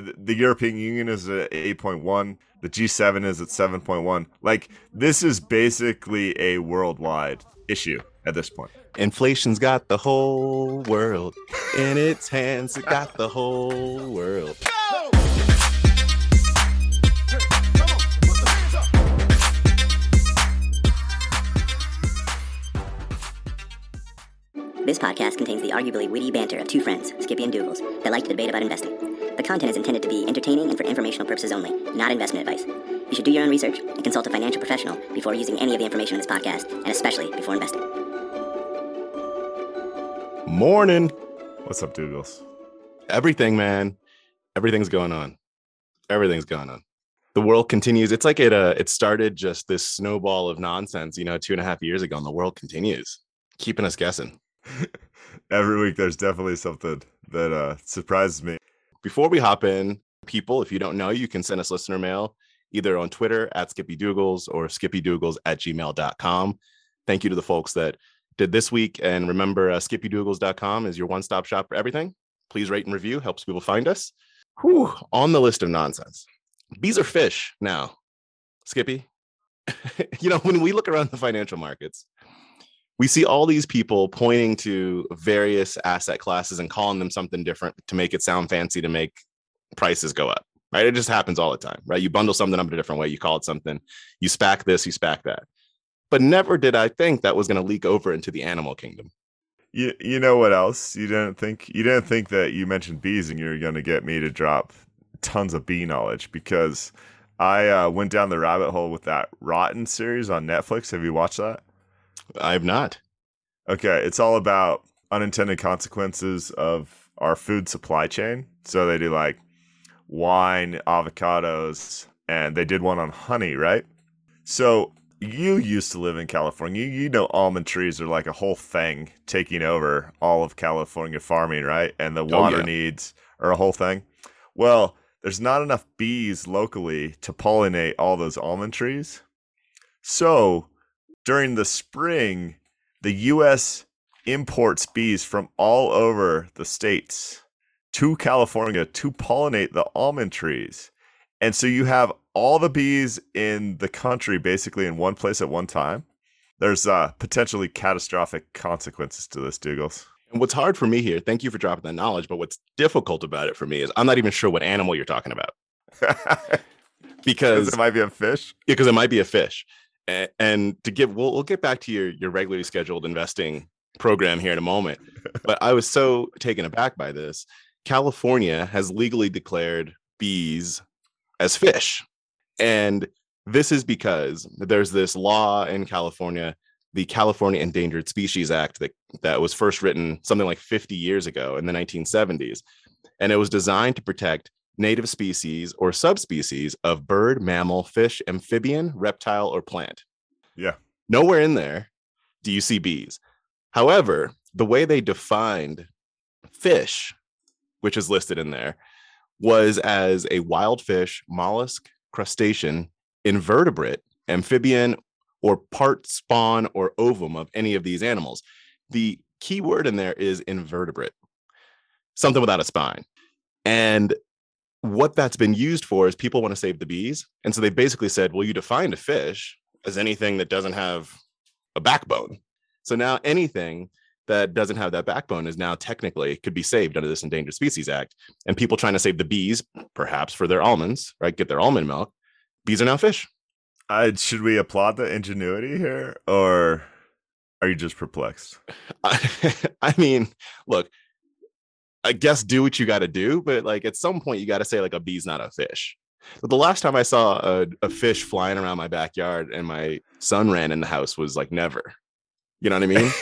the European Union is at 8.1. The G7 is at 7.1. Like this is basically a worldwide issue at this point. Inflation's got the whole world in its hands. It got the whole world. This podcast contains the arguably witty banter of two friends, Skippy and Dougals, that like to debate about investing. The content is intended to be entertaining and for informational purposes only, not investment advice. You should do your own research and consult a financial professional before using any of the information in this podcast, and especially before investing. Morning. What's up, Dougals? Everything, man. Everything's going on. Everything's going on. The world continues. It's like it uh it started just this snowball of nonsense, you know, two and a half years ago, and the world continues, keeping us guessing. Every week there's definitely something that uh surprises me. Before we hop in, people, if you don't know, you can send us listener mail either on Twitter at Skippy or skippydougals at gmail.com. Thank you to the folks that did this week. And remember, uh, skippydougals.com is your one stop shop for everything. Please rate and review, helps people find us. Whew, on the list of nonsense. Bees are fish now. Skippy, you know, when we look around the financial markets, we see all these people pointing to various asset classes and calling them something different to make it sound fancy to make prices go up right? It just happens all the time, right? You bundle something up a different way, you call it something, you SPAC this, you SPAC that. But never did I think that was going to leak over into the animal kingdom. You you know what else? You didn't think you didn't think that you mentioned bees and you were going to get me to drop tons of bee knowledge because I uh, went down the rabbit hole with that Rotten series on Netflix. Have you watched that? I have not. Okay, it's all about unintended consequences of our food supply chain. So they do like wine, avocados, and they did one on honey, right? So you used to live in California. You know almond trees are like a whole thing taking over all of California farming, right? And the water oh, yeah. needs are a whole thing. Well, there's not enough bees locally to pollinate all those almond trees. So during the spring, the US imports bees from all over the states to California to pollinate the almond trees. And so you have all the bees in the country basically in one place at one time. There's uh, potentially catastrophic consequences to this, Dougals. And what's hard for me here, thank you for dropping that knowledge, but what's difficult about it for me is I'm not even sure what animal you're talking about. because it might be a fish. Because it might be a fish. And, to give, we'll, we'll get back to your, your regularly scheduled investing program here in a moment. but I was so taken aback by this California has legally declared bees as fish. And this is because there's this law in California, the California Endangered Species Act, that, that was first written something like 50 years ago in the 1970s. And it was designed to protect native species or subspecies of bird, mammal, fish, amphibian, reptile, or plant. Yeah. Nowhere in there do you see bees. However, the way they defined fish which is listed in there, was as a wild fish, mollusk, crustacean, invertebrate, amphibian, or part spawn or ovum of any of these animals. The key word in there is invertebrate, something without a spine. And what that's been used for is people want to save the bees. And so they basically said, well, you defined a fish as anything that doesn't have a backbone. So now anything that doesn't have that backbone is now technically could be saved under this Endangered Species Act. And people trying to save the bees, perhaps for their almonds, right? Get their almond milk. Bees are now fish. Uh, should we applaud the ingenuity here, or are you just perplexed? I, I mean, look, I guess do what you got to do, but like at some point you got to say like a bee's not a fish. But the last time I saw a, a fish flying around my backyard and my son ran in the house was like never. You know what I mean?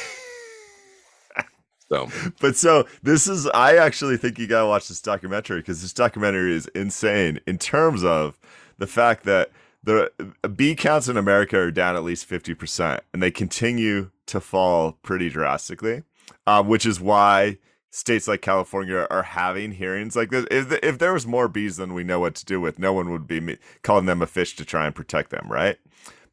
So, but so this is, I actually think you got to watch this documentary because this documentary is insane in terms of the fact that the bee counts in America are down at least 50%, and they continue to fall pretty drastically, um, which is why states like California are having hearings like this. If, if there was more bees than we know what to do with, no one would be calling them a fish to try and protect them, right?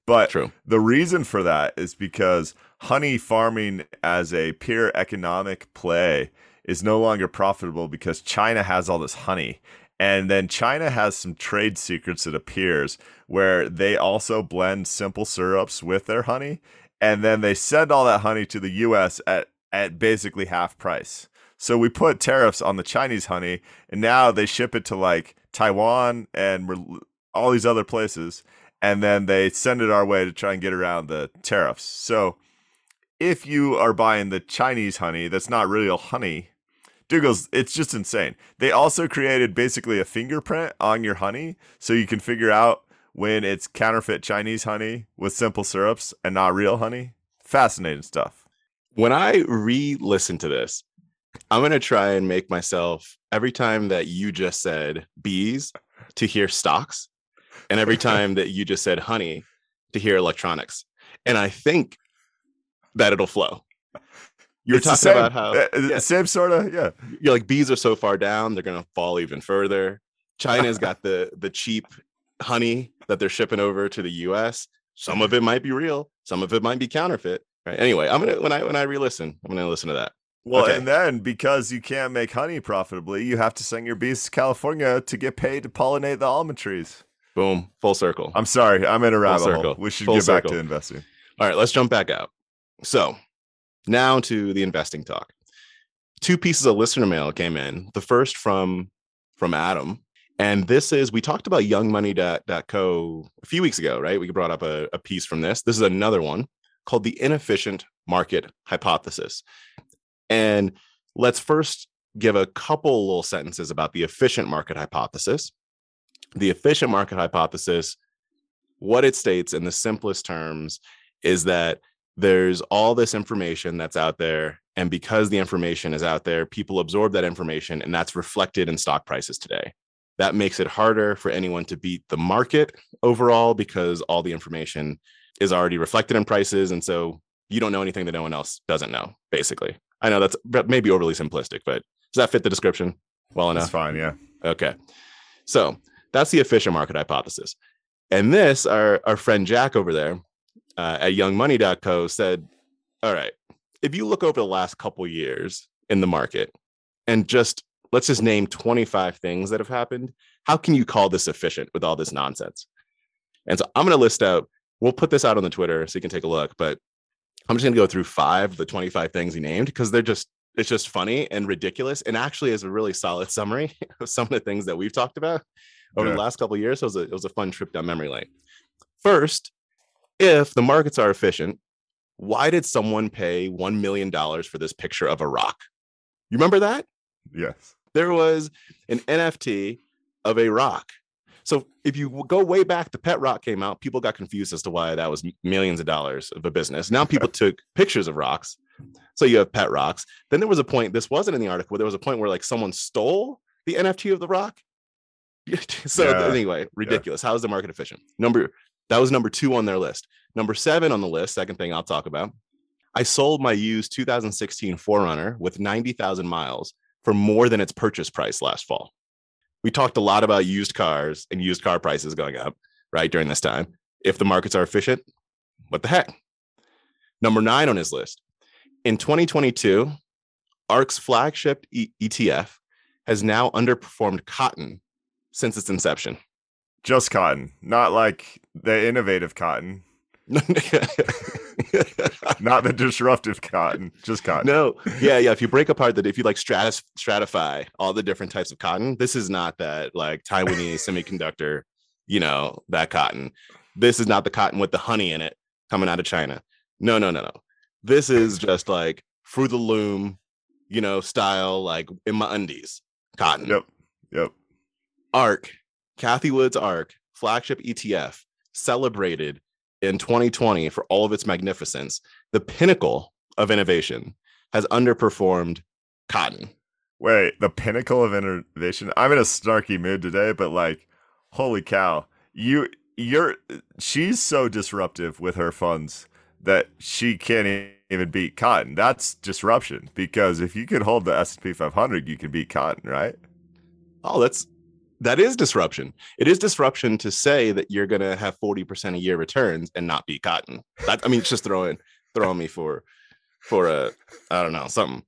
But True. the reason for that is because honey farming as a pure economic play is no longer profitable because China has all this honey And then China has some trade secrets, it appears, where they also blend simple syrups with their honey. And then they send all that honey to the US at, at basically half price. So we put tariffs on the Chinese honey, and now they ship it to like Taiwan and all these other places. And then they send it our way to try and get around the tariffs. So if you are buying the Chinese honey that's not real honey, Dougals, it's just insane. They also created basically a fingerprint on your honey so you can figure out when it's counterfeit Chinese honey with simple syrups and not real honey. Fascinating stuff. When I re listen to this, I'm going to try and make myself every time that you just said bees to hear stocks, and every time that you just said honey to hear electronics. And I think that it'll flow. You're It's talking same, about how uh, yeah. same sort of yeah. you're like bees are so far down, they're gonna fall even further. China's got the the cheap honey that they're shipping over to the US. Some of it might be real, some of it might be counterfeit. Right. Anyway, I'm gonna when I when I re-listen, I'm gonna listen to that. Well, Okay. and then because you can't make honey profitably, you have to send your bees to California to get paid to pollinate the almond trees. Boom, full circle. I'm sorry, I'm in a rabbit circle. hole. We should Full get back to investing. All right, let's jump back out. So now to the investing talk. Two pieces of listener mail came in. The first from from Adam, and this is we talked about youngmoney.co a few weeks ago, right? We brought up a, a piece from this. This is another one called the inefficient market hypothesis. And let's first give a couple little sentences about the efficient market hypothesis. The efficient market hypothesis, what it states in the simplest terms is that there's all this information that's out there. And because the information is out there, people absorb that information, and that's reflected in stock prices today. That makes it harder for anyone to beat the market overall because all the information is already reflected in prices. And so you don't know anything that no one else doesn't know, basically. I know that's maybe overly simplistic, but does that fit the description well enough? That's fine, yeah. Okay. So that's the efficient market hypothesis. And this, our, our friend Jack over there uh, at youngmoney.co said, all right, if you look over the last couple years in the market and just let's just name 25 things that have happened, how can you call this efficient with all this nonsense? And so I'm going to list out, we'll put this out on the Twitter so you can take a look, but I'm just going to go through five of the 25 things he named because they're just, it's just funny and ridiculous and actually is a really solid summary of some of the things that we've talked about over Yeah. the last couple of years. So it was, a, it was a fun trip down memory lane. First, if the markets are efficient, why did someone pay $1 million for this picture of a rock? You remember that? Yes. There was an NFT of a rock. So if you go way back, the pet rock came out. People got confused as to why that was millions of dollars of a business. Now people took pictures of rocks. So you have pet rocks. Then there was a point, this wasn't in the article, there was a point where like someone stole the NFT of the rock. so Yeah. anyway, ridiculous. How is the market efficient? Number that was number two on their list. Number seven on the list, second thing I'll talk about. I sold my used 2016 4Runner with 90,000 miles for more than its purchase price last fall. We talked a lot about used cars and used car prices going up, right, during this time. If the markets are efficient, what the heck? Number nine on his list. In 2022, ARK's flagship E- ETF has now underperformed cotton since its inception. Just cotton, not like the innovative cotton, not the disruptive cotton, just cotton. no, yeah, yeah. If you break apart that, if you like stratus, stratify all the different types of cotton, this is not that like Taiwanese semiconductor, you know, that cotton. This is not the cotton with the honey in it coming out of China. No, no, no, no. This is just like Fruit of the Loom, you know, style, like in my undies, cotton. Yep. Yep. ARK, Cathie Wood's ARK flagship ETF, celebrated in 2020 for all of its magnificence, the pinnacle of innovation has underperformed cotton. Wait, the pinnacle of innovation. I'm in a snarky mood today, but like, holy cow, you, you're, she's so disruptive with her funds that she can't even beat cotton. That's disruption because if you could hold the S&P 500, you can beat cotton, right? Oh, that's that is disruption. It is disruption to say that you're going to have 40% a year returns and not be cotton. That I mean, it's just throwing throwing me for for a I don't know, something.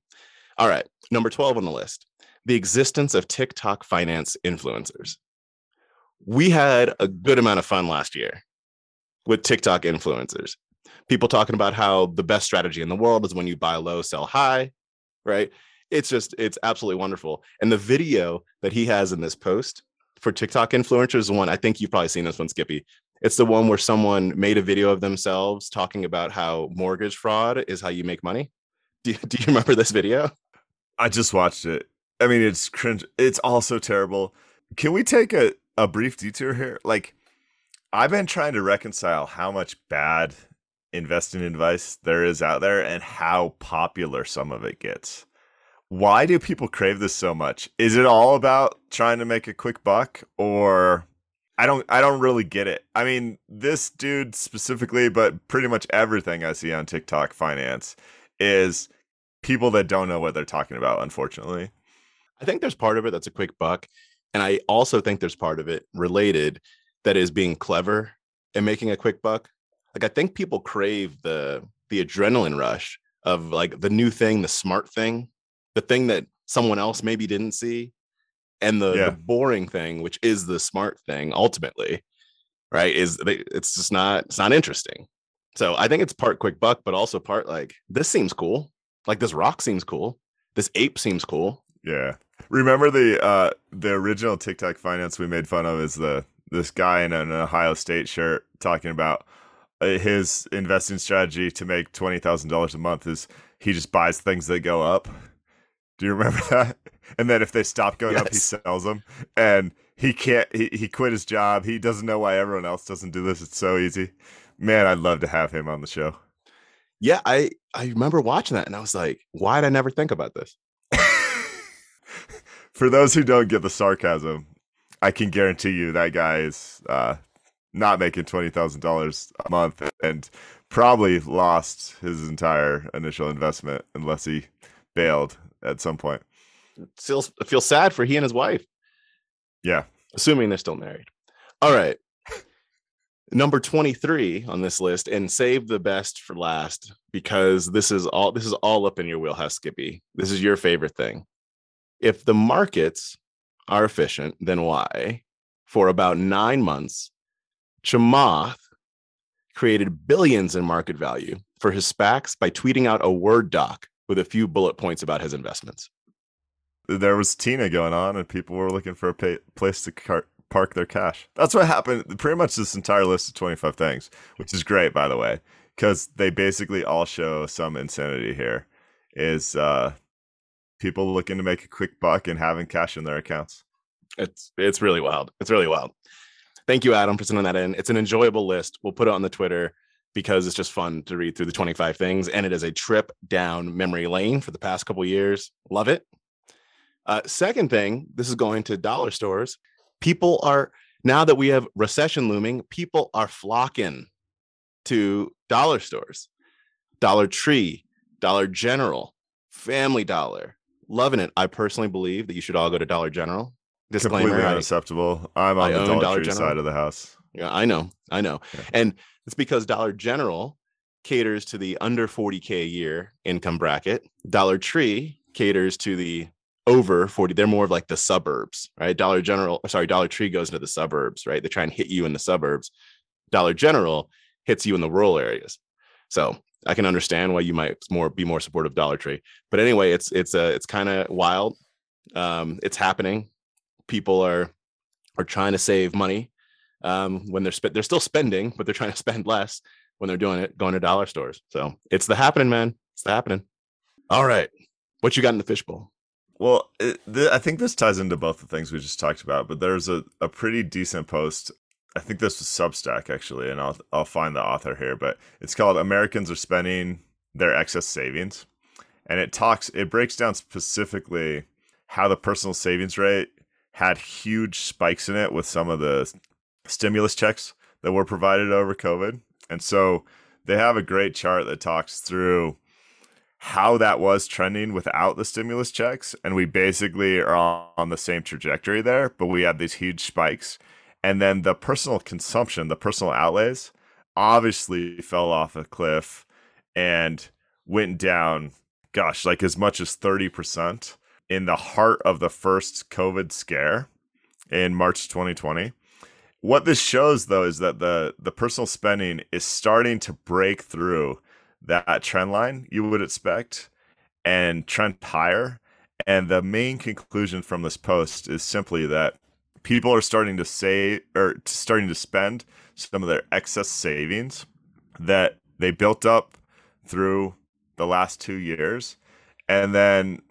All right, number 12 on the list. the existence of TikTok finance influencers. We had a good amount of fun last year with TikTok influencers. People talking about how the best strategy in the world is when you buy low, sell high, right? It's just, it's absolutely wonderful. And the video that he has in this post for TikTok influencers, one I think you've probably seen this one, Skippy. It's the one where someone made a video of themselves talking about how mortgage fraud is how you make money. Do, do you remember this video? I just watched it. I mean, it's cringe. It's also terrible. Can we take a, a brief detour here? Like, I've been trying to reconcile how much bad investing advice there is out there and how popular some of it gets. Why do people crave this so much? Is it all about trying to make a quick buck or I don't I don't really get it. I mean, this dude specifically, but pretty much everything I see on TikTok finance is people that don't know what they're talking about, unfortunately. I think there's part of it that's a quick buck. And I also think there's part of it related that is being clever and making a quick buck. Like I think people crave the the adrenaline rush of like the new thing, the smart thing, the thing that someone else maybe didn't see, and the, Yeah. the boring thing, which is the smart thing ultimately, right? Is they- it's just not it's not interesting. So I think it's part quick buck, but also part like this seems cool. Like this rock seems cool. This ape seems cool. Yeah. Remember the uh the original TikTok finance we made fun of is the this guy in an Ohio State shirt talking about uh, his investing strategy to make twenty thousand dollars a month is he just buys things that go up. Do you remember that? And then if they stop going up, he sells them. And he can't. He, he quit his job. He doesn't know why everyone else doesn't do this. It's so easy. Man, I'd love to have him on the show. Yeah, I I remember watching that and I was like, why did I never think about this? For those who don't get the sarcasm, I can guarantee you that guy is uh, not making twenty thousand dollars a month and probably lost his entire initial investment unless he bailed at some point. Still I feel sad for he and his wife, Yeah. assuming they're still married. All right. Number 23 on this list, and save the best for last because this is all this is all up in your wheelhouse, Skippy. This is your favorite thing. If the markets are efficient, then why? For about nine months, Chamath created billions in market value for his SPACs by tweeting out a Word doc with a few bullet points about his investments. There was TINA going on and people were looking for a pa place to car- park their cash. That's what happened. Pretty much this entire list of 25 things, which is great, by the way, because they basically all show some insanity here. Is uh, people looking to make a quick buck and having cash in their accounts. It's it's really wild. It's really wild. Thank you, Adam, for sending that in. It's an enjoyable list. We'll put it on the Twitter because it's just fun to read through the 25 things, and it is a trip down memory lane for the past couple years. Love it. Uh, second thing, this is going to dollar stores. People are now that we have recession looming, people are flocking to dollar stores, Dollar Tree, Dollar General, Family Dollar. Loving it. I personally believe that you should all go to Dollar General. Disclaimer. Completely unacceptable. I'm I on the Dollar, Dollar Tree General. side of the house. Yeah, I know, I know. Yeah. And it's because Dollar General caters to the under 40k a year income bracket. Dollar Tree caters to the over 40. They're more of like the suburbs, right? Dollar General, sorry, Dollar Tree goes into the suburbs, right? They try and hit you in the suburbs. Dollar General hits you in the rural areas. So I can understand why you might more be more supportive of Dollar Tree. But anyway, it's it's uh, it's kind of wild. Um, it's happening. People are are trying to save money um, when they're sp- they're still spending, but they're trying to spend less when they're doing it, going to dollar stores. So it's the happening, man. It's the happening. All right, what you got in the fishbowl? Well, it, th- I think this ties into both the things we just talked about, but there's a, a pretty decent post. I think this was Substack actually, and I'll I'll find the author here, but it's called "Americans Are Spending Their Excess Savings," and it talks it breaks down specifically how the personal savings rate had huge spikes in it with some of the stimulus checks that were provided over COVID, and so they have a great chart that talks through how that was trending without the stimulus checks. And we basically are on, the same trajectory there but we had these huge spikes. And then the personal consumption the personal outlays obviously fell off a cliff and went down gosh like as much as 30% in the heart of the first COVID scare in March 2020. What this shows though is that the the personal spending is starting to break through that trend line you would expect and trend higher. And the main conclusion from this post is simply that people are starting to save or starting to spend some of their excess savings that they built up through the last two years and then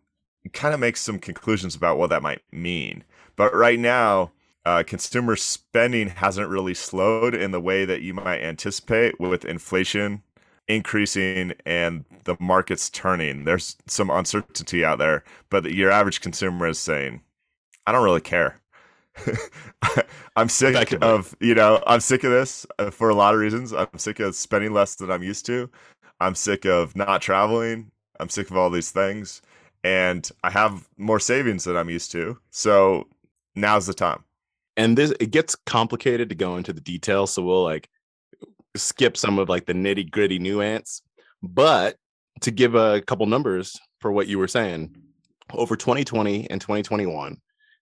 kind of make some conclusions about what that might mean. But right now, uh, consumer spending hasn't really slowed in the way that you might anticipate with inflation increasing and the market's turning. There's some uncertainty out there, but your average consumer is saying, I don't really care. I'm sick of, you know, I'm sick of this uh, for a lot of reasons. I'm sick of spending less than I'm used to. I'm sick of not traveling. I'm sick of all these things. And I have more savings than I'm used to. So now's the time. And this it gets complicated to go into the details. So we'll like skip some of like the nitty gritty nuance. But to give a couple numbers for what you were saying, over 2020 and 2021,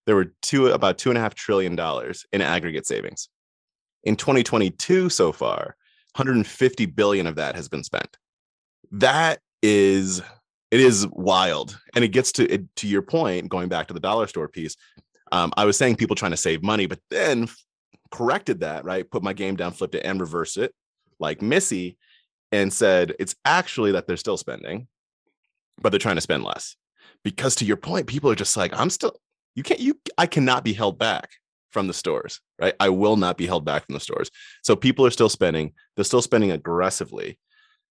there were two about two and a half trillion dollars in aggregate savings. In 2022 so far, 150 billion of that has been spent. That is it is wild, and it gets to it, to your point. Going back to the dollar store piece, um, I was saying people trying to save money, but then corrected that right, put my game down, flipped it, and reversed it like Missy, and said it's actually that they're still spending, but they're trying to spend less. Because to your point, people are just like, I'm still you can't you I cannot be held back from the stores, right? I will not be held back from the stores. So people are still spending, they're still spending aggressively,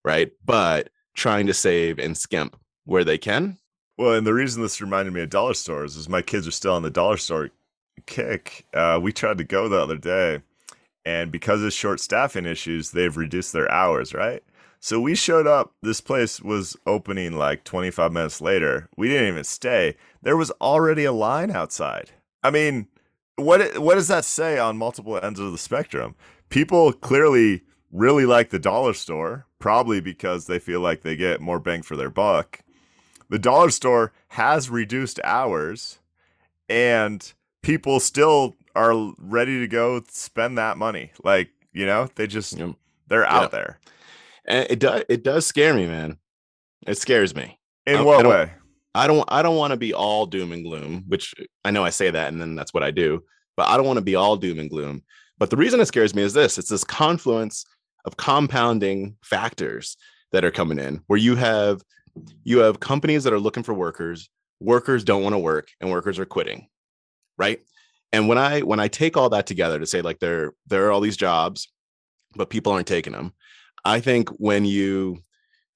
right? But trying to save and skimp where they can. Well, and the reason this reminded me of dollar stores is my kids are still on the dollar store kick. Uh, we tried to go the other day, and because of short staffing issues, they've reduced their hours, right? So we showed up. This place was opening like 25 minutes later. We didn't even stay. There was already a line outside. I mean, what what does that say on multiple ends of the spectrum? People clearly really like the dollar store, probably because they feel like they get more bang for their buck. The dollar store has reduced hours and people still are ready to go spend that money. Like, you know, they just they're out yeah. there. And it does it does scare me, man. It scares me. In I, what I way? I don't I don't want to be all doom and gloom, which I know I say that and then that's what I do, but I don't want to be all doom and gloom. But the reason it scares me is this, it's this confluence of compounding factors that are coming in where you have you have companies that are looking for workers, workers don't want to work and workers are quitting. Right? And when I when I take all that together to say like there there are all these jobs but people aren't taking them I think when you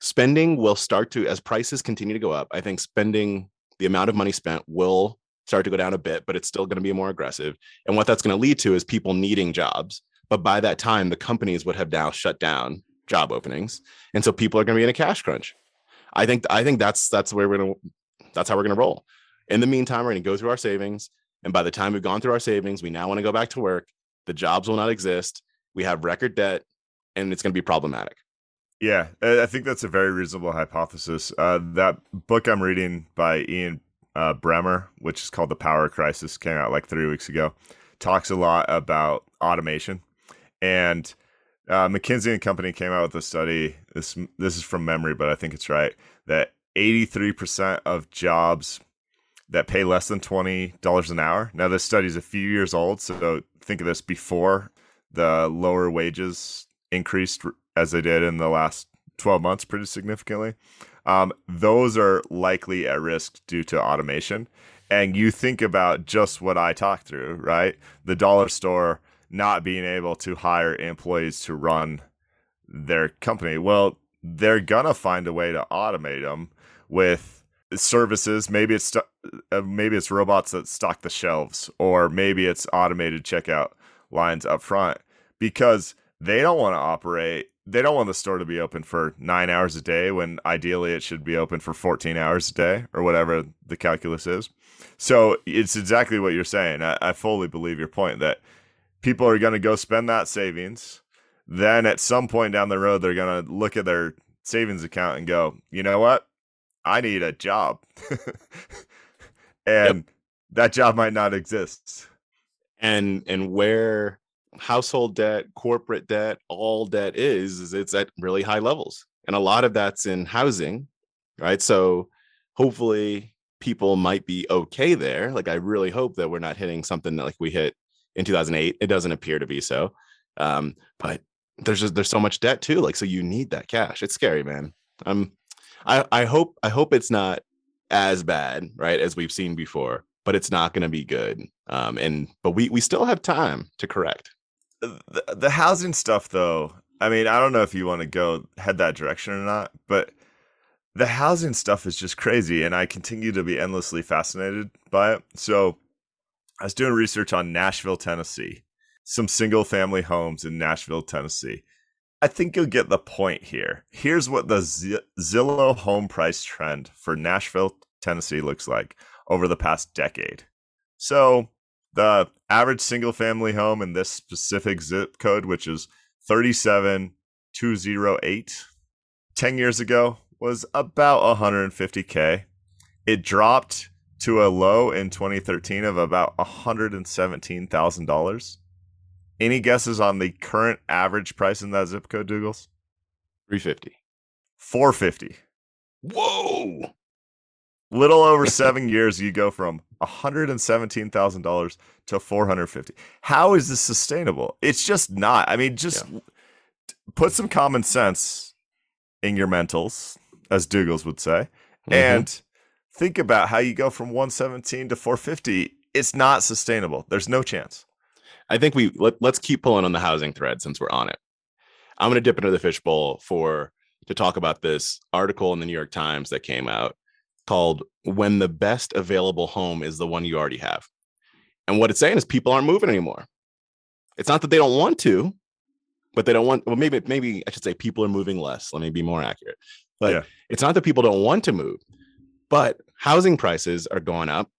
spending will start to as prices continue to go up, I think spending the amount of money spent will start to go down a bit, but it's still going to be more aggressive. And what that's going to lead to is people needing jobs. But by that time, the companies would have now shut down job openings, and so people are going to be in a cash crunch. I think I think that's that's where we're to that's how we're to roll. In the meantime, we're to go through our savings, and by the time we've gone through our savings, we now want to go back to work. The jobs will not exist. We have record debt and it's to be problematic. Yeah, I think that's a very reasonable hypothesis. Uh, that book I'm reading by Ian uh, Bremmer, which is called The Power Crisis, came out like three weeks ago, talks a lot about automation. And uh, McKinsey and Company came out with a study. This this is from memory, but I think it's right that 83% of jobs that pay less than $20 an hour. Now, this study is a few years old, so think of this before the lower wages increased as they did in the last 12 months pretty significantly. Um, those are likely at risk due to automation. And you think about just what I talked through, right? The dollar store not being able to hire employees to run their company. Well, they're gonna find a way to automate them with services. Maybe it's uh, maybe it's robots that stock the shelves, or maybe it's automated checkout lines up front because they don't want to operate they don't want the store to be open for nine hours a day when ideally it should be open for 14 hours a day or whatever the calculus is so it's exactly what you're saying i, I fully believe your point that people are going to go spend that savings. Then at some point down the road they're going to look at their savings account and go you know what? I need a job. And that job might not exist. and and where household debt corporate debt all debt is is it's at really high levels. And a lot of that's in housing right? So hopefully people might be okay there. Like i really hope that we're not hitting something that like we hit in 2008 it doesn't appear to be so. Um but there's just there's so much debt too like so you need that cash. It's scary man. Um i i hope i hope it's not as bad right as we've seen before but it's not going to be good. Um and but we we still have time to correct. The, the housing stuff, though, I mean, I don't know if you want to go head that direction or not, but the housing stuff is just crazy, and I continue to be endlessly fascinated by it. So, I was doing research on Nashville, Tennessee, some single family homes in Nashville, Tennessee. I think you'll get the point here. Here's what the Z- Zillow home price trend for Nashville, Tennessee looks like over the past decade. So, the average single family home in this specific zip code, which is 37208, 10 years ago was about 150K. It dropped to a low in 2013 of about $117,000. Any guesses on the current average price in that zip code, Dougals? 350 450. whoa Little over seven years, you go from $117,000 to 450. How is this sustainable? It's just not. I mean, just put some common sense in your mentals, as Dougals would say, Mhm. and think about how you go from 117 to 450. It's not sustainable. There's no chance. I think we let, let's keep pulling on the housing thread since we're on it. I'm going to dip into the fishbowl for to talk about this article in the New York Times that came out called "When the Best Available Home Is the One You Already Have," and what it's saying is people aren't moving anymore. It's not that they don't want to, but they don't want. Well, maybe maybe I should say people are moving less. Let me be more accurate. But Yeah. it's not that people don't want to move, but housing prices are going up,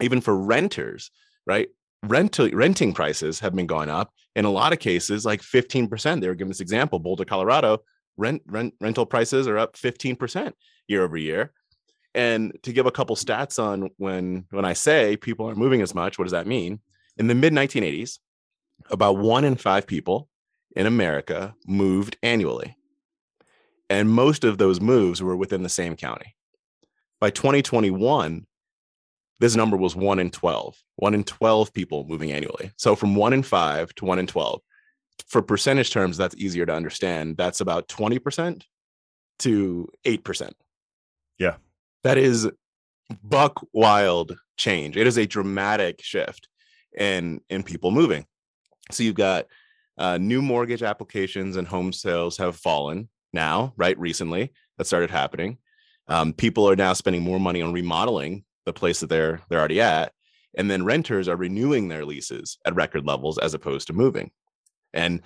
even for renters, right? rental renting prices have been going up. In a lot of cases like 15% they were giving this example boulder colorado rent rent rental prices are up 15% year over year. And to give a couple stats on when when i say people aren't moving as much what does that mean? In the mid 1980s about one in five people in america moved annually. And most of those moves were within the same county by 2021 this number was one in 12, one in 12 people moving annually. So from one in five to one in 12. For percentage terms, that's easier to understand. That's about 20% to 8%. Yeah. That is buck wild change. It is a dramatic shift in in people moving. So you've got uh, new mortgage applications and home sales have fallen now, right? Recently, that started happening. Um, people are now spending more money on remodeling the place that they're they're already at and then renters are renewing their leases at record levels as opposed to moving. And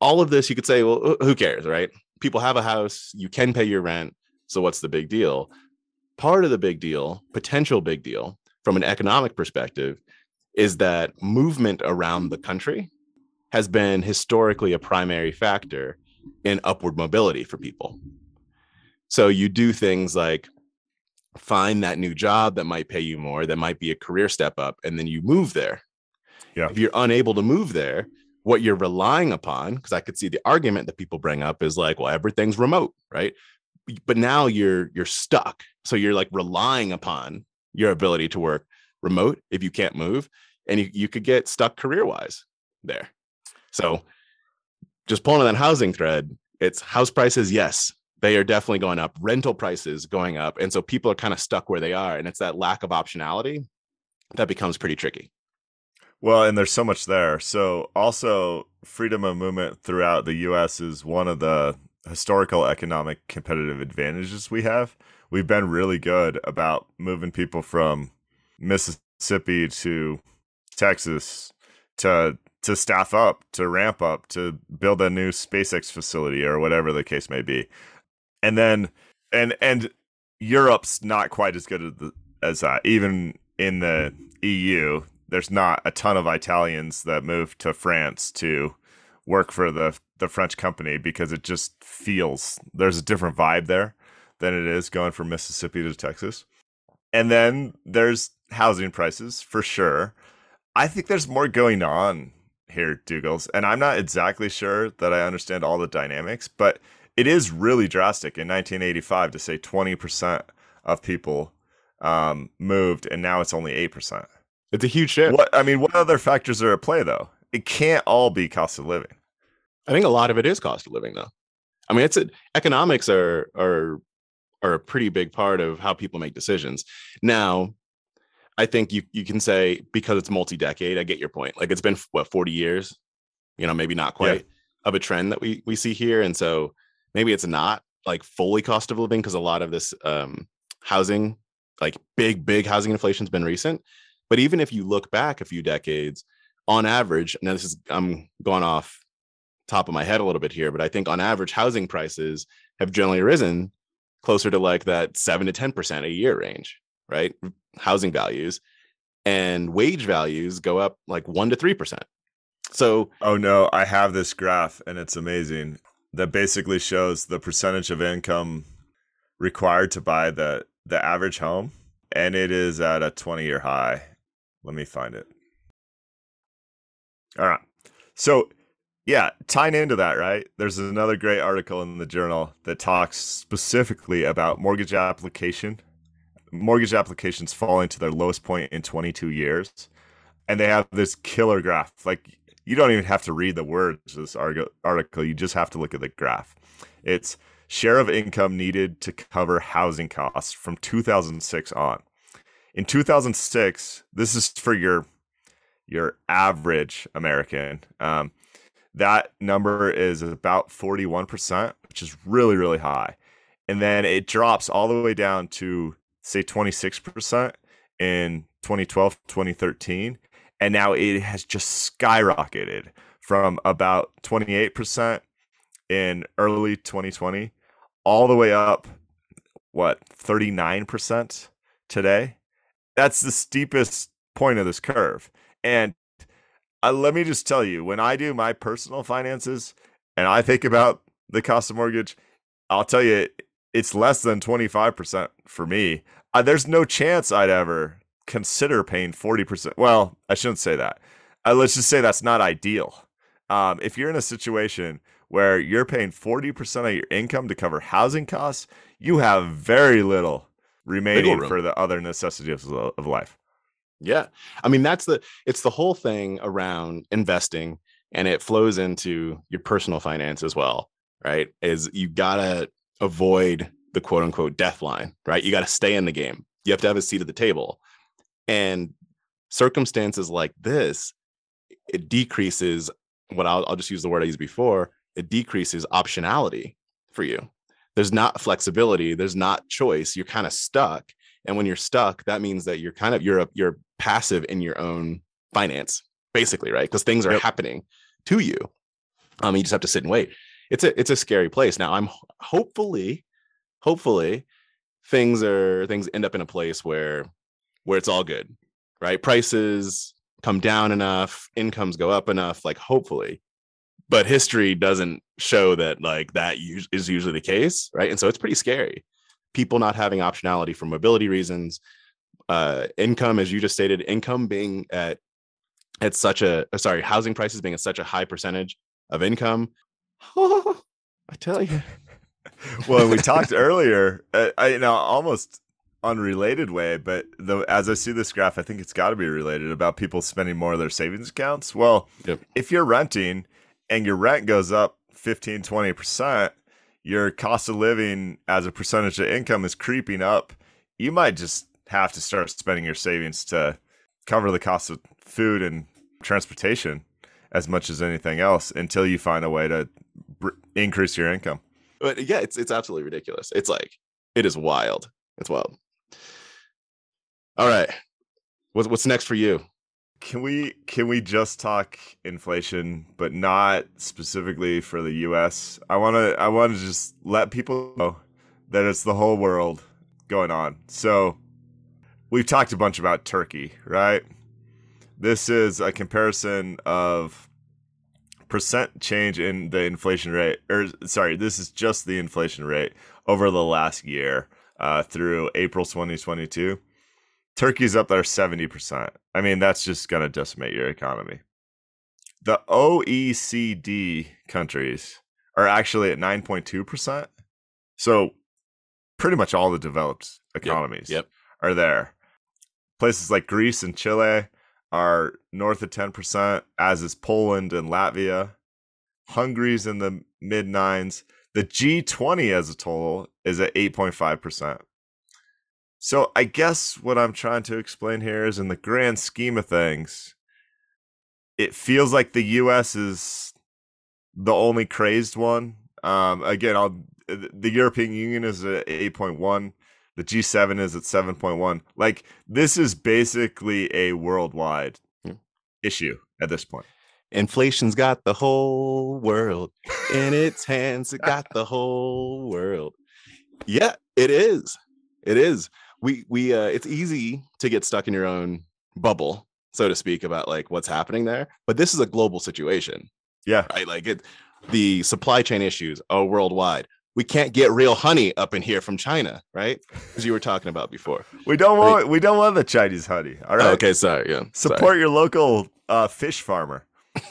all of this you could say well who cares right? People have a house you can pay your rent so what's the big deal? Part of the big deal potential big deal from an economic perspective is that movement around the country has been historically a primary factor in upward mobility for people so you do things like find that new job that might pay you more, that might be a career step up, and then you move there. Yeah. If you're unable to move there, what you're relying upon, because I could see the argument that people bring up is like, well, everything's remote, right? But now you're you're stuck. So you're like relying upon your ability to work remote if you can't move, and you, you could get stuck career-wise there. So just pulling on that housing thread, it's house prices, yes, they are definitely going up rental prices going up and so people are kind of stuck where they are and it's that lack of optionality that becomes pretty tricky Well, and there's so much there. So, also, freedom of movement throughout the U.S. is one of the historical economic competitive advantages we have. We've been really good about moving people from Mississippi to Texas to to staff up, to ramp up, to build a new SpaceX facility or whatever the case may be. And then and and Europe's not quite as good as, that. Uh, even in the EU, there's not a ton of Italians that move to France to work for the the French company because it just feels there's a different vibe there than it is going from Mississippi to Texas. And then there's housing prices for sure. I think there's more going on here, Dougals, and I'm not exactly sure that I understand all the dynamics, but it is really drastic in 1985 to say 20% of people um, moved, and now it's only 8%. It's a huge shift. What I mean, what other factors are at play though? It can't all be cost of living. I think a lot of it is cost of living, though. I mean, it's a, economics are are are a pretty big part of how people make decisions. Now, I think you you can say because it's multi-decade. I get your point. Like it's been what forty years, you know, maybe not quite yeah. of a trend that we we see here, and so maybe it's not like fully cost of living because a lot of this um, housing, like big big housing inflation, has been recent. But even if you look back a few decades, on average, now this is I'm going off top of my head a little bit here, but I think on average, housing prices have generally risen closer to like that seven to 10% a year range, right? Housing values and wage values go up like one to 3%. So, oh no, I have this graph and it's amazing that basically shows the percentage of income required to buy the the average home and it is at a 20 year high. Let me find it. All right. So yeah, tying into that, right? There's another great article in the journal that talks specifically about mortgage application, mortgage applications falling to their lowest point in 22 years, and they have this killer graph. Like you don't even have to read the words of this article; you just have to look at the graph. It's share of income needed to cover housing costs from 2006 on. In 2006, this is for your your average American. Um, that number is about 41%, which is really, really high. And then it drops all the way down to, say, 26% in 2012, 2013. And now it has just skyrocketed from about 28% in early 2020 all the way up, what, 39% today? That's the steepest point of this curve. And uh, let me just tell you, when I do my personal finances and I think about the cost of mortgage, I'll tell you it's less than 25% for me. Uh, there's no chance I'd ever consider paying 40%. Well, I shouldn't say that. Uh, let's just say that's not ideal. Um, if you're in a situation where you're paying 40% of your income to cover housing costs, you have very little remaining for the other necessities of life. Yeah. I mean, that's the it's the whole thing around investing and it flows into your personal finance as well, right? Is you got to avoid the quote unquote death line, right? You got to stay in the game. You have to have a seat at the table. And circumstances like this, it decreases what I'll, I'll just use the word I used before, it decreases optionality for you. There's not flexibility, there's not choice. You're kind of stuck and when you're stuck that means that you're kind of you're a, you're passive in your own finance basically right because things are yep. happening to you um you just have to sit and wait it's a it's a scary place now i'm hopefully hopefully things are things end up in a place where where it's all good right prices come down enough incomes go up enough like hopefully but history doesn't show that like that is usually the case right and so it's pretty scary people not having optionality for mobility reasons, uh, income, as you just stated, income being at at such a uh, sorry, housing prices being at such a high percentage of income. Oh, I tell you. well, we talked earlier, uh, I, you know, almost unrelated way, but the, as I see this graph, I think it's got to be related about people spending more of their savings accounts. Well, yep. if you're renting and your rent goes up 15, 20%, your cost of living as a percentage of income is creeping up, you might just have to start spending your savings to cover the cost of food and transportation as much as anything else until you find a way to br- increase your income. But yeah, it's it's absolutely ridiculous. It's like it is wild. It's wild. All right. What's what's next for you? Can we can we just talk inflation, but not specifically for the U.S.? I want to I want to just let people know that it's the whole world going on. So we've talked a bunch about Turkey, right? This is a comparison of percent change in the inflation rate, or sorry, this is just the inflation rate over the last year uh, through April 2022. Turkey's up there 70%. I mean, that's just going to decimate your economy. The OECD countries are actually at 9.2%. So pretty much all the developed economies Yep. are there. Places like Greece and Chile are north of 10%, as is Poland and Latvia. Hungary's in the mid nines. The G20 as a total is at 8.5%. So I guess what I'm trying to explain here is in the grand scheme of things, it feels like the US is the only crazed one. Um, again, I'll, the European Union is at 8.1. The G7 is at 7.1. Like this is basically a worldwide Hmm. issue at this point. Inflation's got the whole world in its hands. It got the whole world. Yeah, it is. It is. We we uh it's easy to get stuck in your own bubble, so to speak, about like what's happening there. But this is a global situation, Yeah. right? Like it the supply chain issues are worldwide. We can't get real honey up in here from China, right? As you were talking about before. We don't want we don't want the Chinese honey. All right. Okay, sorry. Yeah. sorry. Support your local uh, fish farmer.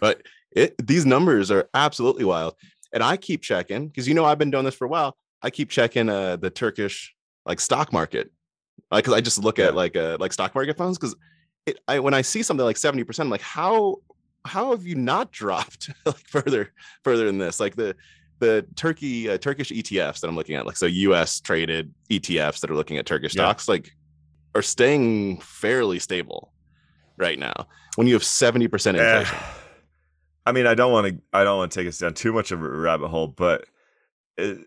but it, these numbers are absolutely wild. And I keep checking because you know I've been doing this for a while. I keep checking uh, the Turkish like stock market because I just look Yeah. at like uh, like stock market funds because it I when I see something like seventy percent, I'm like how how have you not dropped like further further than this? Like the the Turkey uh, Turkish ETFs that I'm looking at, like so U.S. traded ETFs that are looking at Turkish Yeah. stocks, like are staying fairly stable right now when you have seventy percent Eh, inflation. I mean, I don't want to. I don't want to take us down too much of a rabbit hole, but it,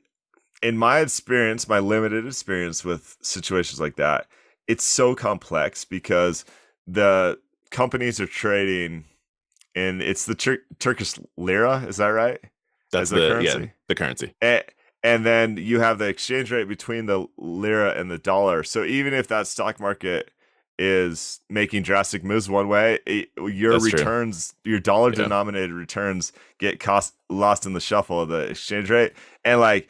in my experience, my limited experience with situations like that, it's so complex because the companies are trading, and it's the Tur- Turkish lira. Is that right? That's the, the yeah currency? the currency. and, and then you have the exchange rate between the lira and the dollar. So even if that stock market is making drastic moves one way, it, your That's true. returns, your dollar Yeah. denominated returns get cost lost in the shuffle of the exchange rate, and like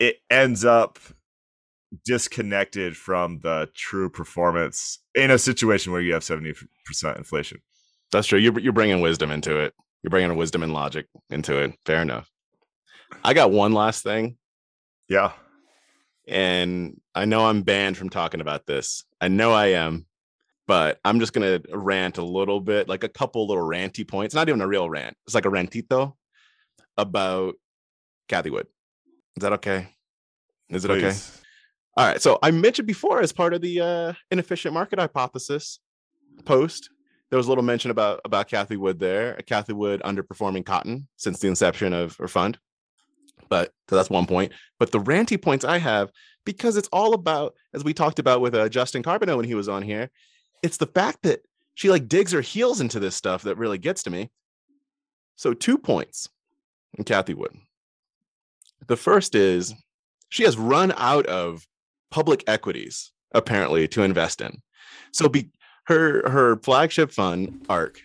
it ends up disconnected from the true performance in a situation where you have seventy percent inflation. That's true. You're you're bringing wisdom into it. You're bringing wisdom and logic into it. Fair enough. I got one last thing, Yeah, and I know I'm banned from talking about this. I know I am, but I'm just gonna rant a little bit, like a couple little ranty points. Not even a real rant. It's like a rantito about Cathie Wood. Is that okay? Is it okay? All right. So I mentioned before as part of the uh, inefficient market hypothesis post, there was a little mention about about Cathie Wood there. Cathie Wood underperforming cotton since the inception of her fund. But so that's one point. But the ranty points I have, because it's all about, as we talked about with uh, Justin Carbonneau when he was on here, it's the fact that she like digs her heels into this stuff that really gets to me. So two points in Cathie Wood. The first is she has run out of public equities apparently to invest in. So be her her flagship fund ARK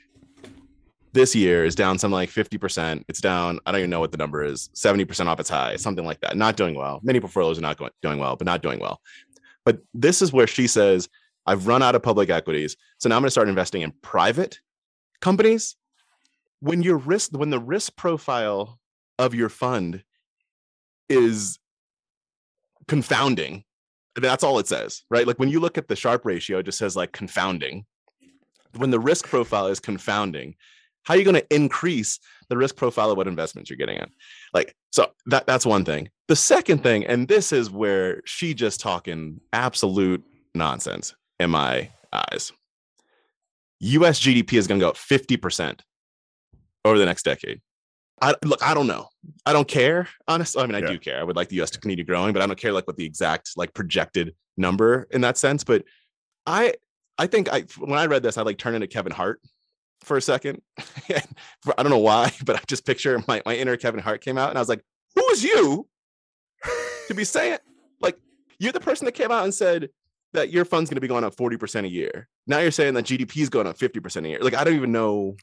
this year is down something like 50%. It's down, I don't even know what the number is, 70% off its high, something like that. Not doing well. Many portfolios are not going, doing well, but not doing well. But this is where she says, I've run out of public equities. So now I'm going to start investing in private companies. When your risk, when the risk profile of your fund is confounding, that's all it says, right? Like when you look at the Sharpe ratio, it just says like confounding. When the risk profile is confounding, how are you going to increase the risk profile of what investments you're getting in? Like, so that that's one thing. The second thing, and this is where she just talking absolute nonsense in my eyes. US GDP is going to go up 50% over the next decade. I look, I don't know. I don't care. Honestly, I mean, I Yeah. do care. I would like the US to continue growing, but I don't care like what the exact like projected number in that sense. But I I think I when I read this, I like turned into Kevin Hart for a second. I don't know why, but I just picture my, my inner Kevin Hart came out and I was like, who is you to be saying like you're the person that came out and said that your fund's going to be going up 40% a year. Now you're saying that GDP is going up 50% a year. Like I don't even know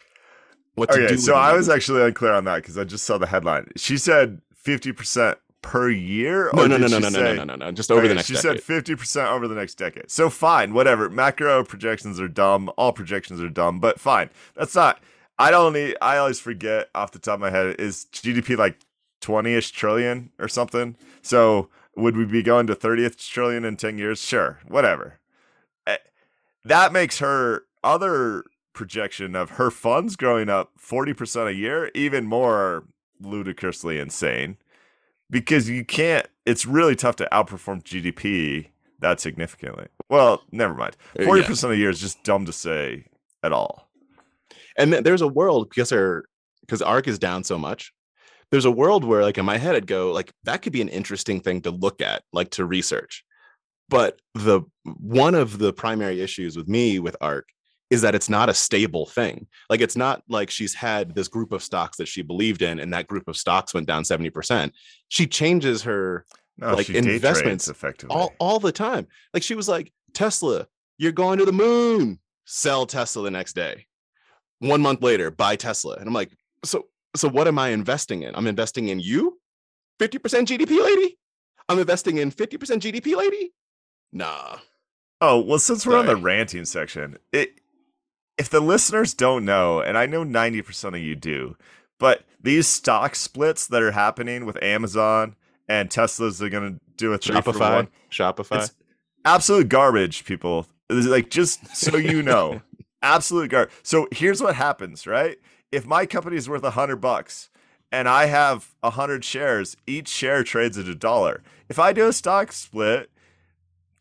what to Okay, do. so I was actually unclear on that because I just saw the headline. She said fifty percent per year? No, no, no, no, no, no, say- no, no, no, no. Just over the next She decade. said fifty percent over the next decade. So fine, whatever. Macro projections are dumb. All projections are dumb. But fine. That's not. I don't need. I always forget off the top of my head. Is GDP like twenty-ish trillion or something? So would we be going to thirtieth trillion in ten years? Sure. Whatever. Eh, That makes her other projection of her funds growing up forty percent a year even more ludicrously insane. Because you can't it's really tough to outperform gdp that significantly. Well never mind. Uh, 40% a year is just dumb to say at all. And th- there's a world because her because ARK is down so much there's a world where like in my head i'd go like that could be an interesting thing to look at like to research. But the one of the primary issues with me with ARK is that it's not a stable thing like it's not like she's had this group of stocks that she believed in and that group of stocks went down 70% she changes her no Like she day trades investments, effectively all all the time. Like she was like, Tesla, you're going to the moon. Sell Tesla the next day. One month later, buy Tesla. And I'm like, so so what am I investing in? I'm investing in you, 50% GDP lady? I'm investing in 50% GDP lady? Nah. oh well since we're on the ranting section it if the listeners don't know and i know 90% of you do but these stock splits that are happening with amazon and tesla's are going to do a three for Shopify. one Shopify. It's absolute garbage, people. It's like just so you know, absolute garbage. So here's what happens, right? If my company is worth a hundred bucks and I have a hundred shares, each share trades at a dollar. If I do a stock split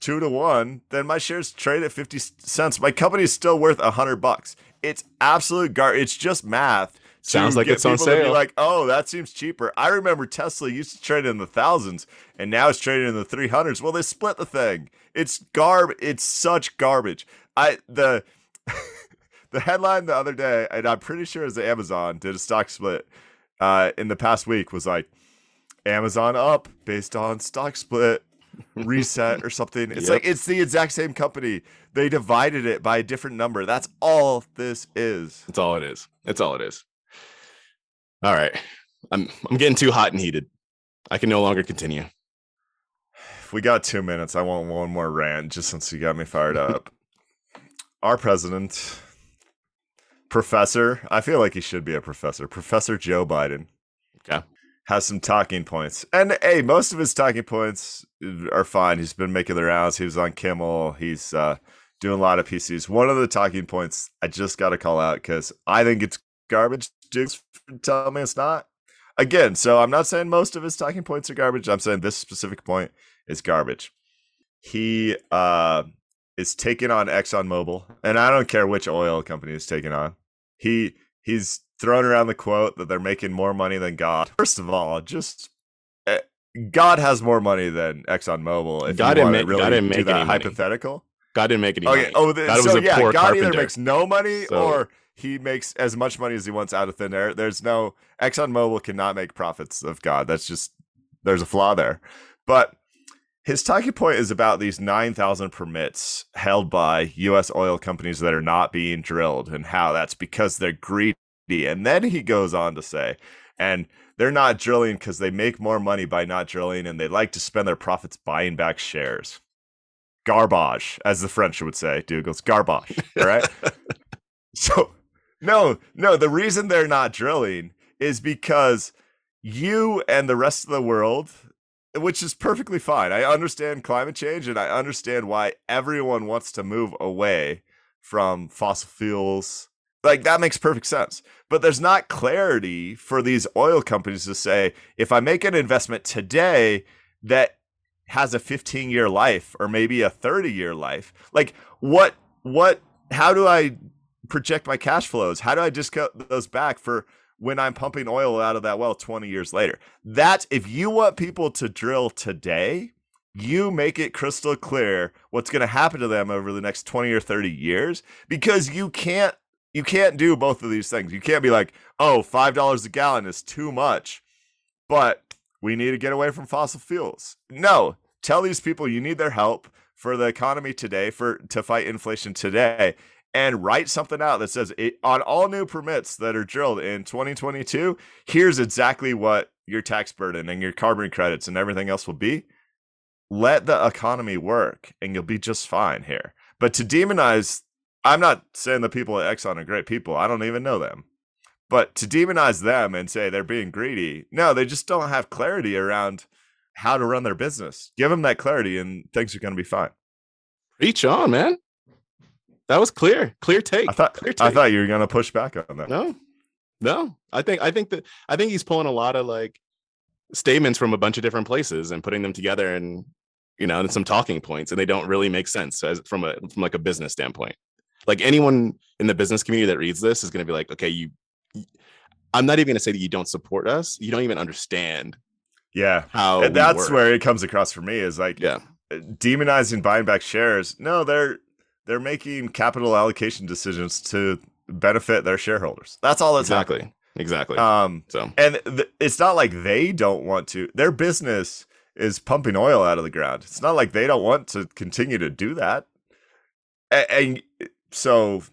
two to one, then my shares trade at fifty cents. My company is still worth a hundred bucks. It's absolute garbage. It's just math. Sounds like it's on sale. like, oh, that seems cheaper. I remember Tesla used to trade in the thousands, and now it's trading in the three hundreds. Well, they split the thing. It's garb. It's such garbage. I the the headline the other day, and I'm pretty sure it's Amazon did a stock split uh, in the past week was like Amazon up based on stock split reset or something. It's Yep. like it's the exact same company. They divided it by a different number. That's all this is. That's all it is. That's all it is. All right. I'm I'm getting too hot and heated. I can no longer continue. If we got two minutes, I want one more rant just since you got me fired up. Our president, Professor, I feel like he should be a professor, Professor Joe Biden. Okay. Has some talking points. And hey, most of his talking points are fine. He's been making the rounds. He was on Kimmel. He's uh, doing a lot of PCs. One of the talking points I just got to call out because I think it's garbage. Duke's telling me it's not. Again, so I'm not saying most of his talking points are garbage. I'm saying this specific point is garbage. He uh, is taking on ExxonMobil, and I don't care which oil company he's taking on. He he's throwing around the quote that they're making more money than God. First of all, just eh, God has more money than ExxonMobil. If God you didn't make- really God didn't make that any money. hypothetical. God didn't make any Okay. money. Oh, the, God was so a yeah, poor God either makes no money So- or he makes as much money as he wants out of thin air. There's no ExxonMobil cannot make profits of God. That's just there's a flaw there. But his talking point is about these 9,000 permits held by U.S. oil companies that are not being drilled and how that's because they're greedy. And then he goes on to say, and they're not drilling because they make more money by not drilling and they like to spend their profits buying back shares. Garbage, as the French would say, Douglas. Garbage. All right. so, no, no, the reason they're not drilling is because you and the rest of the world, which is perfectly fine. I understand climate change and I understand why everyone wants to move away from fossil fuels. Like that makes perfect sense. But there's not clarity for these oil companies to say, if I make an investment today that has a 15 year life or maybe a 30 year life, like what, what, how do I project my cash flows? How do I discount those back for when I'm pumping oil out of that well 20 years later? That if you want people to drill today, you make it crystal clear what's going to happen to them over the next 20 or 30 years because you can't you can't do both of these things. You can't be like, "Oh, $5 a gallon is too much." But we need to get away from fossil fuels. No, tell these people you need their help for the economy today for to fight inflation today and write something out that says it, on all new permits that are drilled in 2022 here's exactly what your tax burden and your carbon credits and everything else will be, let the economy work and you'll be just fine here. But to demonize, I'm not saying the people at Exxon are great people. I don't even know them. But to demonize them and say they're being greedy, no, they just don't have clarity around how to run their business. Give them that clarity and things are going to be fine. Reach on, man. That was clear. Clear take. I thought clear I thought you were going to push back on that. No, no. I think I think that I think he's pulling a lot of like statements from a bunch of different places and putting them together and you know and some talking points and they don't really make sense as from a from like a business standpoint. Like anyone in the business community that reads this is going to be like, okay, you. I'm not even going to say that you don't support us. You don't even understand Yeah. how And that's where it comes across for me is like Yeah, demonizing buying back shares. No, they're they're making capital allocation decisions to benefit their shareholders. That's all that's exactly, exactly. Um, so and th- it's not like they don't want to. Their business is pumping oil out of the ground. It's not like they don't want to continue to do that. And, so,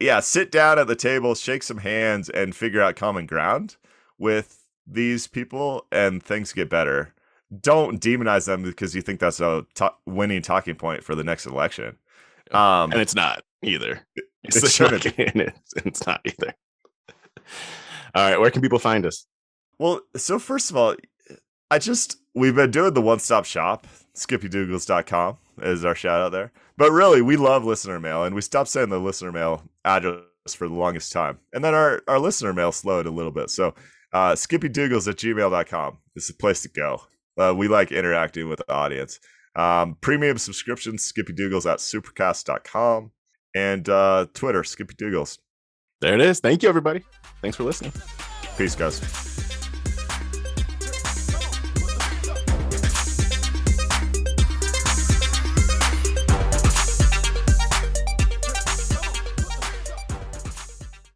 yeah, sit down at the table, shake some hands, and figure out common ground with these people, and things get better. Don't demonize them because you think that's a to- winning talking point for the next election. Um, and it's not either. It's, It it's not, it's not either. All right, where can people find us? Well, so first of all, I just we've been doing the one stop shop. SkippyDougals.com is our shout out there. But really, we love listener mail, and we stopped saying the listener mail address for the longest time. And then our, our listener mail slowed a little bit. So uh, SkippyDougals at gmail.com is the place to go. Uh, we like interacting with the audience. Um, premium subscriptions, Skippy Dougals at supercast.com. And uh, Twitter, Skippy Dougals. There it is. Thank you, everybody. Thanks for listening. Peace, guys.